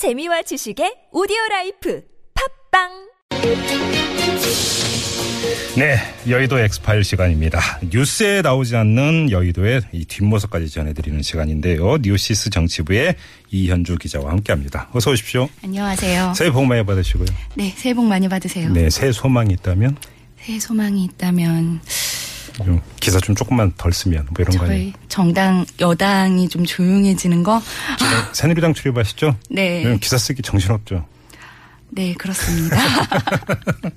재미와 지식의 오디오 life 팟빵 네, 여의도 X파일 시간입니다. 뉴스에 나오지 않는 여의도의 이 뒷모습까지 전해드리는 시간인데요. 뉴시스 정치부의 이현주 기자와 함께합니다. 어서 오십시오. 안녕하세요. 새해 복 많이 받으시고요. 네, 새해 복 많이 받으세요. 네, 새해 소망이 있다면 새해 소망이 있다면 좀 기사 좀 조금만 덜 쓰면 뭐 이런 거 아니에요? 저희 정당 여당이 좀 조용해지는 거. 새누리당 출입하시죠? 네, 왜냐면 기사 쓰기 정신없죠. 네 그렇습니다.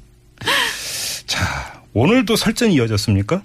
자, 오늘도 설전이 이어졌습니까?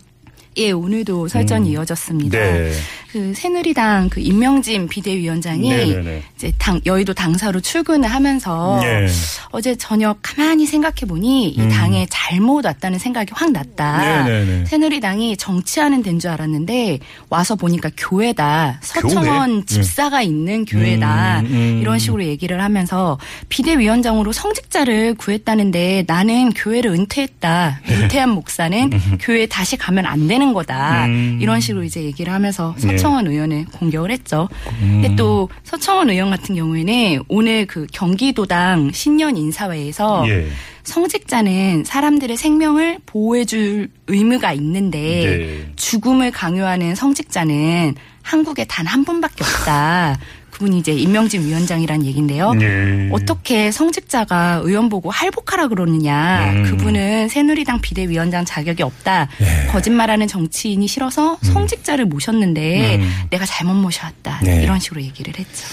예, 오늘도 설전이 이어졌습니다. 네. 그 새누리당 그 임명진 비대위원장이 네네네. 이제 당 여의도 당사로 출근을 하면서 예. 어제 저녁 가만히 생각해 보니 이 당에 잘못 왔다는 생각이 확 났다. 음. 네네네. 새누리당이 정치하는 데인 줄 알았는데 와서 보니까 교회다. 서청원 교회? 집사가 있는 교회다. 음, 음. 이런 식으로 얘기를 하면서 비대위원장으로 성직자를 구했다는데 나는 교회를 은퇴했다. 은퇴한 목사는 교회에 다시 가면 안 되는 거다. 음. 이런 식으로 이제 얘기를 하면서 예. 서청원 의원을 공격을 했죠. 근데 또 서청원 의원 같은 경우에는 오늘 그 경기도당 신년 인사회에서 예. 성직자는 사람들의 생명을 보호해줄 의무가 있는데 네. 죽음을 강요하는 성직자는 한국에 단 한 분밖에 없다. 그분이 이제 임명진 위원장이란 얘긴데요. 예. 어떻게 성직자가 의원 보고 할복하라 그러느냐. 음. 그분은 새누리당 비대위원장 자격이 없다. 예. 거짓말하는 정치인이 싫어서 성직자를 모셨는데 음. 내가 잘못 모셔왔다. 네. 이런 식으로 얘기를 했죠.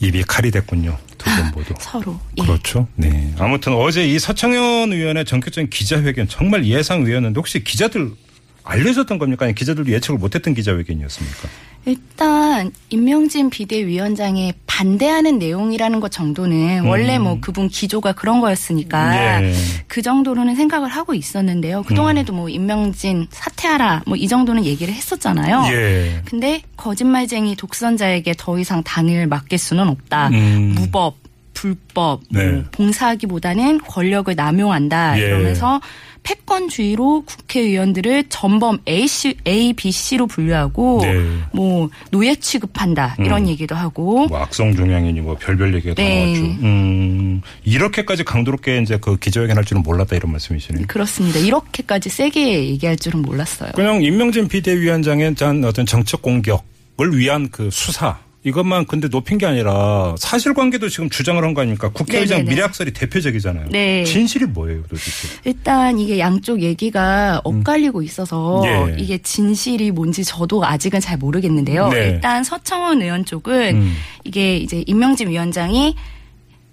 입이 칼이 됐군요. 두 분 모두. 서로. 예. 그렇죠. 네. 아무튼 어제 이 서청현 의원의 전격적인 기자회견 정말 예상 의원인데 혹시 기자들 알려졌던 겁니까? 아니 기자들도 예측을 못했던 기자회견이었습니까? 일단 임명진 비대위원장에 반대하는 내용이라는 것 정도는 원래 뭐 그분 기조가 그런 거였으니까 음. 예. 그 정도로는 생각을 하고 있었는데요. 그 동안에도 뭐 임명진 사퇴하라 뭐 이 정도는 얘기를 했었잖아요. 예. 근데 거짓말쟁이 독선자에게 더 이상 당을 맡길 수는 없다. 음. 무법, 불법, 뭐 네. 봉사하기보다는 권력을 남용한다 예. 이러면서 패권주의로 국회의원들을 전범 A, C, A, B, C로 분류하고 네. 뭐 노예 취급한다 이런 얘기도 하고 뭐 악성 종양이니 뭐 별별 얘기가 다 네. 나왔죠. 음. 이렇게까지 강도롭게 이제 그 기자회견 할 줄은 몰랐다 이런 말씀이시네요. 그렇습니다. 이렇게까지 세게 얘기할 줄은 몰랐어요. 그냥 임명진 비대위원장의 짠 어떤 정책 공격을 위한 그 수사 이것만 근데 높인 게 아니라 사실관계도 지금 주장을 한 거 아닙니까? 국회의장. 미래학설이 대표적이잖아요. 네. 진실이 뭐예요, 도대체? 일단 이게 양쪽 얘기가 엇갈리고 있어서 예. 이게 진실이 뭔지 저도 아직은 잘 모르겠는데요. 네. 일단 서청원 의원 쪽은 음. 이게 이제 임명진 위원장이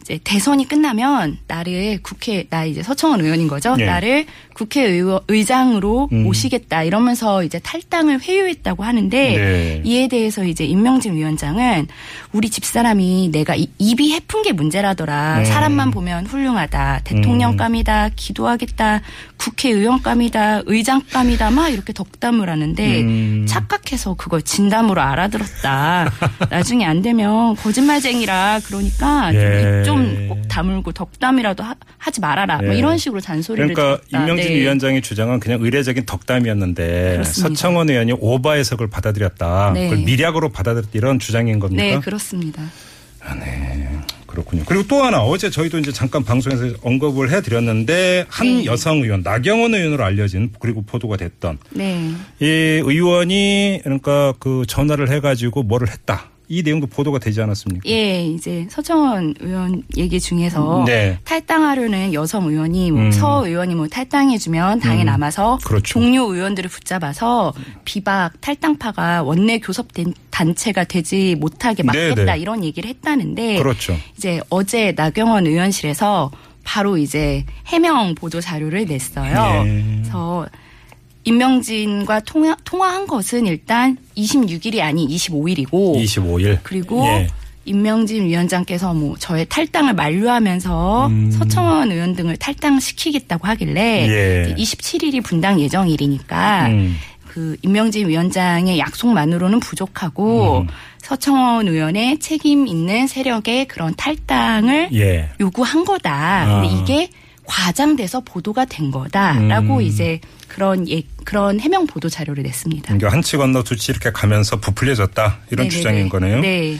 이제 대선이 끝나면 나를 국회 나 이제 서청원 의원인 거죠. 예. 나를 국회의장으로 음. 모시겠다 이러면서 이제 탈당을 회유했다고 하는데 네. 이에 대해서 이제 임명진 위원장은 우리 집사람이 내가 이- 입이 해픈 게 문제라더라. 음. 사람만 보면 훌륭하다. 대통령감이다. 기도하겠다. 국회의원감이다. 의장감이다. 막 이렇게 덕담을 하는데 음. 착각해서 그걸 진담으로 알아들었다. 나중에 안 되면 거짓말쟁이라 그러니까 예. 좀 입좀 다물고 덕담이라도 하, 지 말아라. 뭐 예. 이런 식으로 잔소리를 그러니까 들었다. 임명진 네. 위원장의 주장은 그냥 의례적인 덕담이었는데 그렇습니다. 서청원 의원이 오바 해석을 받아들였다. 네. 그걸 미략으로 받아들였다 이런 주장인 겁니까? 네, 그렇습니다. 아, 네. 그렇군요. 그리고 또 하나 어제 저희도 이제 잠깐 방송에서 언급을 해드렸는데 한 네. 여성 의원 나경원 의원으로 알려진 그리고 보도가 됐던 네. 이 의원이 그러니까 그 전화를 해가지고 뭐를 했다. 이 내용도 보도가 되지 않았습니까? 예, 이제 서청원 의원 얘기 중에서 네. 탈당하려는 여성 의원이 뭐 음. 서 의원이 뭐 탈당해주면 당에 남아서 그렇죠. 종료 의원들을 붙잡아서 비박 탈당파가 원내 교섭된 단체가 되지 못하게 막겠다 네, 네. 이런 얘기를 했다는데 그렇죠. 이제 어제 나경원 의원실에서 바로 이제 해명 보도 자료를 냈어요. 예. 그래서 임명진과 통화, 통화한 것은 일단 26일이 아닌 25일이고 25일. 그리고 예. 임명진 위원장께서 뭐 저의 탈당을 만류하면서 음. 서청원 의원 등을 탈당시키겠다고 하길래 예. 27일이 분당 예정일이니까 음. 그 임명진 위원장의 약속만으로는 부족하고 음. 서청원 의원의 책임 있는 세력의 그런 탈당을 예. 요구한 거다. 아. 근데 이게 과장돼서 보도가 된 거다라고 음. 이제 그런 예, 그런 해명 보도 자료를 냈습니다. 그러니까 한치 건너 두치 이렇게 가면서 부풀려졌다 이런 네네네. 주장인 거네요. 네.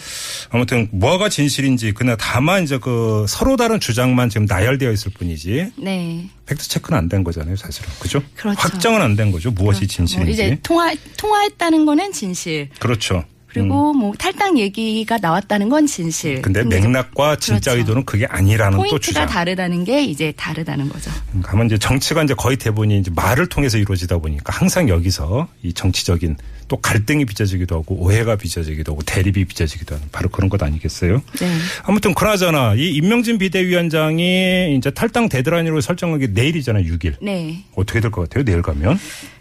아무튼 뭐가 진실인지 그냥 다만 이제 그 서로 다른 주장만 지금 나열되어 있을 뿐이지 네. 팩트 체크는 안 된 거잖아요, 사실은. 그죠? 그렇죠. 확정은 안 된 거죠. 무엇이 뭐 진실인지. 이제 통화 통화했다는 거는 진실. 그렇죠. 그리고 뭐 탈당 얘기가 나왔다는 건 진실. 근데 맥락과 진짜 그렇죠. 의도는 그게 아니라는 또 포인트가 주장. 다르다는 게 이제 다르다는 거죠. 가면 이제 정치가 이제 거의 대부분이 이제 말을 통해서 이루어지다 보니까 항상 여기서 이 정치적인 또 갈등이 빚어지기도 하고 오해가 빚어지기도 하고 대립이 빚어지기도 하는 바로 그런 것 아니겠어요? 네. 아무튼 그나저나 이 인명진 비대위원장이 이제 탈당 데드라인으로 설정한 게 내일이잖아요, 6일. 네. 어떻게 될 것 같아요, 내일 가면?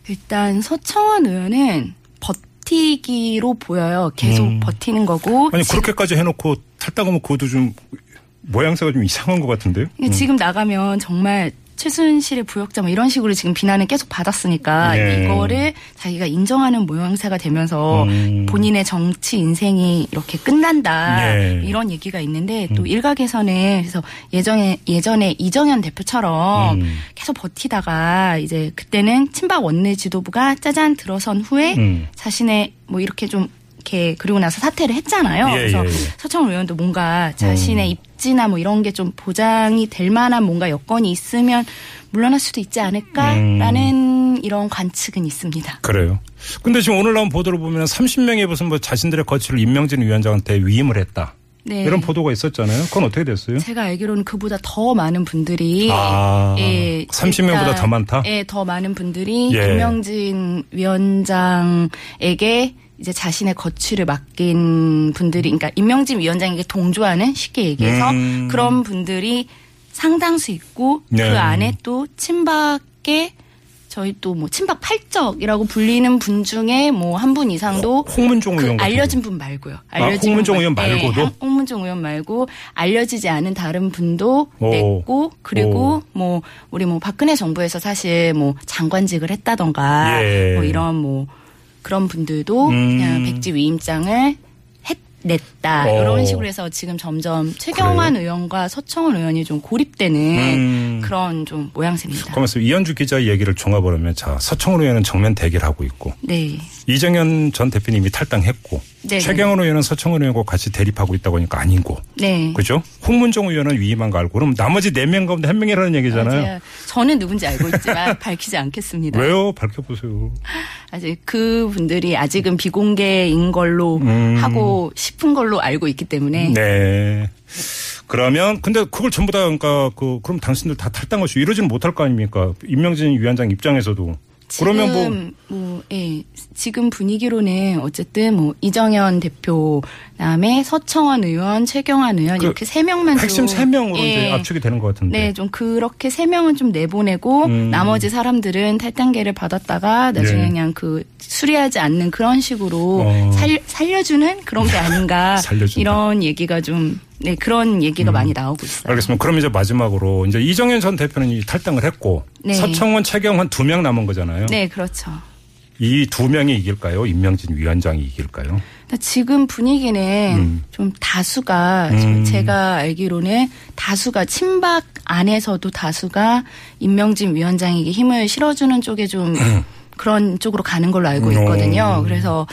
일단 서청원 의원은 버티기로 보여요. 계속 음. 버티는 거고. 아니 그렇게까지 해놓고 탈당하면 그것도 좀 모양새가 좀 이상한 것 같은데요? 이게 지금 나가면 정말 최순실의 부역자 뭐 이런 식으로 지금 비난을 계속 받았으니까 네. 이거를 자기가 인정하는 모양새가 되면서 음. 본인의 정치 인생이 이렇게 끝난다 네. 이런 얘기가 있는데 또 음. 일각에서는 그래서 예전에 예전에 이정현 대표처럼 음. 계속 버티다가 이제 그때는 친박 원내 지도부가 짜잔 들어선 후에 음. 자신의 뭐 이렇게 좀 이렇게 그리고 나서 사퇴를 했잖아요. 예, 그래서 예, 예. 서청원 의원도 뭔가 자신의 음. 입지나 뭐 이런 게 좀 보장이 될 만한 뭔가 여건이 있으면 물러날 수도 있지 않을까라는 이런 관측은 있습니다. 그래요. 근데 지금 오늘 나온 보도를 보면 30명이 무슨 뭐 자신들의 거취를 임명진 위원장한테 위임을 했다. 네. 이런 보도가 있었잖아요. 그건 어떻게 됐어요? 제가 알기로는 그보다 더 많은 분들이 아, 예, 30명보다 일단, 더 많다? 예, 더 많은 분들이 예. 김명진 위원장에게 이제 자신의 거취를 맡긴 분들이 그러니까 임명진 위원장에게 동조하는 쉽게 얘기해서 음. 그런 분들이 상당수 있고 네. 그 안에 또 친박의 저희 또 뭐 친박 팔적이라고 불리는 분 중에 뭐 한 분 이상도 홍문종 그 의원 알려진 분 말고요. 아, 홍문종 의원 말고도? 네, 홍문종 의원 말고 알려지지 않은 다른 분도 오. 냈고 그리고 오. 뭐 우리 뭐 박근혜 정부에서 사실 뭐 장관직을 했다던가 예. 뭐 이런 뭐 그런 분들도 음. 그냥 백지 위임장을 했 냈다 어. 이런 식으로 해서 지금 점점 최경환 의원과 서청원 의원이 좀 고립되는 음. 그런 좀 모양새입니다. 그러면서 이현주 기자의 얘기를 종합하면 자 서청원 의원은 정면 대결하고 있고 네. 이정현 전 대표님이 탈당했고 네네. 최경원 의원은 서청원 의원과 같이 대립하고 있다고 하니까 아니고 네. 그죠? 홍문종 의원은 위임한 거 알고 그럼 나머지 네 명 가운데 한 명이라는 얘기잖아요. 맞아요. 저는 누군지 알고 있지만 밝히지 않겠습니다. 왜요? 밝혀보세요. 아직 그 분들이 아직은 비공개인 걸로 음. 하고 싶은 걸로 알고 있기 때문에 네. 그러면 근데 그걸 전부 다 그러니까 그 그럼 당신들 다 탈당하시고 이러지는 못할 거 아닙니까? 임명진 위원장 입장에서도 그러면 뭐 지금 뭐, 예, 지금 분위기로는 어쨌든 뭐 이정현 대표, 그다음에 서청원 의원, 최경환 의원 그 이렇게 세 명만 핵심 좀, 세 명으로 예, 이제 압축이 되는 것 같은데. 네, 좀 그렇게 세 명은 좀 내보내고 음. 나머지 사람들은 탈당계를 받았다가 나중에 네. 그냥 그 수리하지 않는 그런 식으로 어. 살, 살려주는 그런 게 아닌가. 이런 얘기가 좀 네, 그런 얘기가 많이 나오고 있어요. 알겠습니다. 그럼 이제 마지막으로 이제 이정현 전 대표는 이 탈당을 했고 네. 서청원, 최경환 두 명 남은 거잖아요. 네, 그렇죠. 이 두 명이 이길까요? 임명진 위원장이 이길까요? 그러니까 지금 분위기는 음. 좀 다수가 음. 제가 알기로는 다수가 친박 안에서도 다수가 임명진 위원장에게 힘을 실어주는 쪽에 좀 그런 쪽으로 가는 걸로 알고 있거든요. 음. 그래서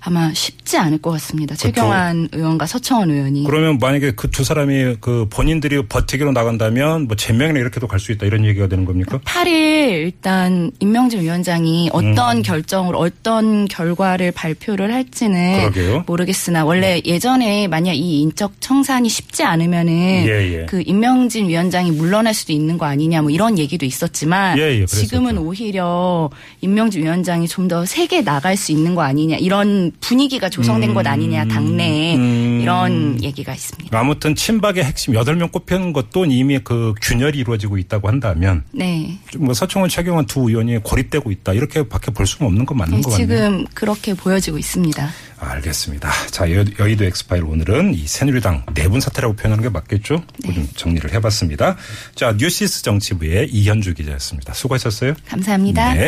아마 쉽지 않을 것 같습니다. 최경환 의원과 서청원 의원이. 그러면 만약에 그 두 사람이 그 본인들이 버티기로 나간다면 뭐 제명이나 이렇게도 갈 수 있다 이런 얘기가 되는 겁니까? 8일 일단 임명진 위원장이 어떤 결정으로 어떤 결과를 발표를 할지는 그러게요. 모르겠으나 원래 예전에 만약 이 인적 청산이 쉽지 않으면은 예, 예. 그 임명진 위원장이 물러날 수도 있는 거 아니냐 뭐 이런 얘기도 있었지만 예, 예. 지금은 오히려 임명 진 위원장이 좀 더 세게 나갈 수 있는 거 아니냐 이런 분위기가 조성된 것 아니냐 당내에 음. 이런 얘기가 있습니다. 아무튼 친박의 핵심 8명 꼽히는 것도 이미 그 균열이 이루어지고 있다고 한다면 네. 좀뭐 서청원, 최경환 두 의원이 고립되고 있다 이렇게 밖에 볼 수는 없는 건 맞는 네, 것 같네요. 지금 그렇게 보여지고 있습니다. 알겠습니다. 자, 여, 여의도 엑스파일 오늘은 이 새누리당 내분 사태라고 표현하는 게 맞겠죠? 네. 좀 정리를 해봤습니다. 자, 뉴시스 정치부의 이현주 기자였습니다. 수고하셨어요. 감사합니다. 네.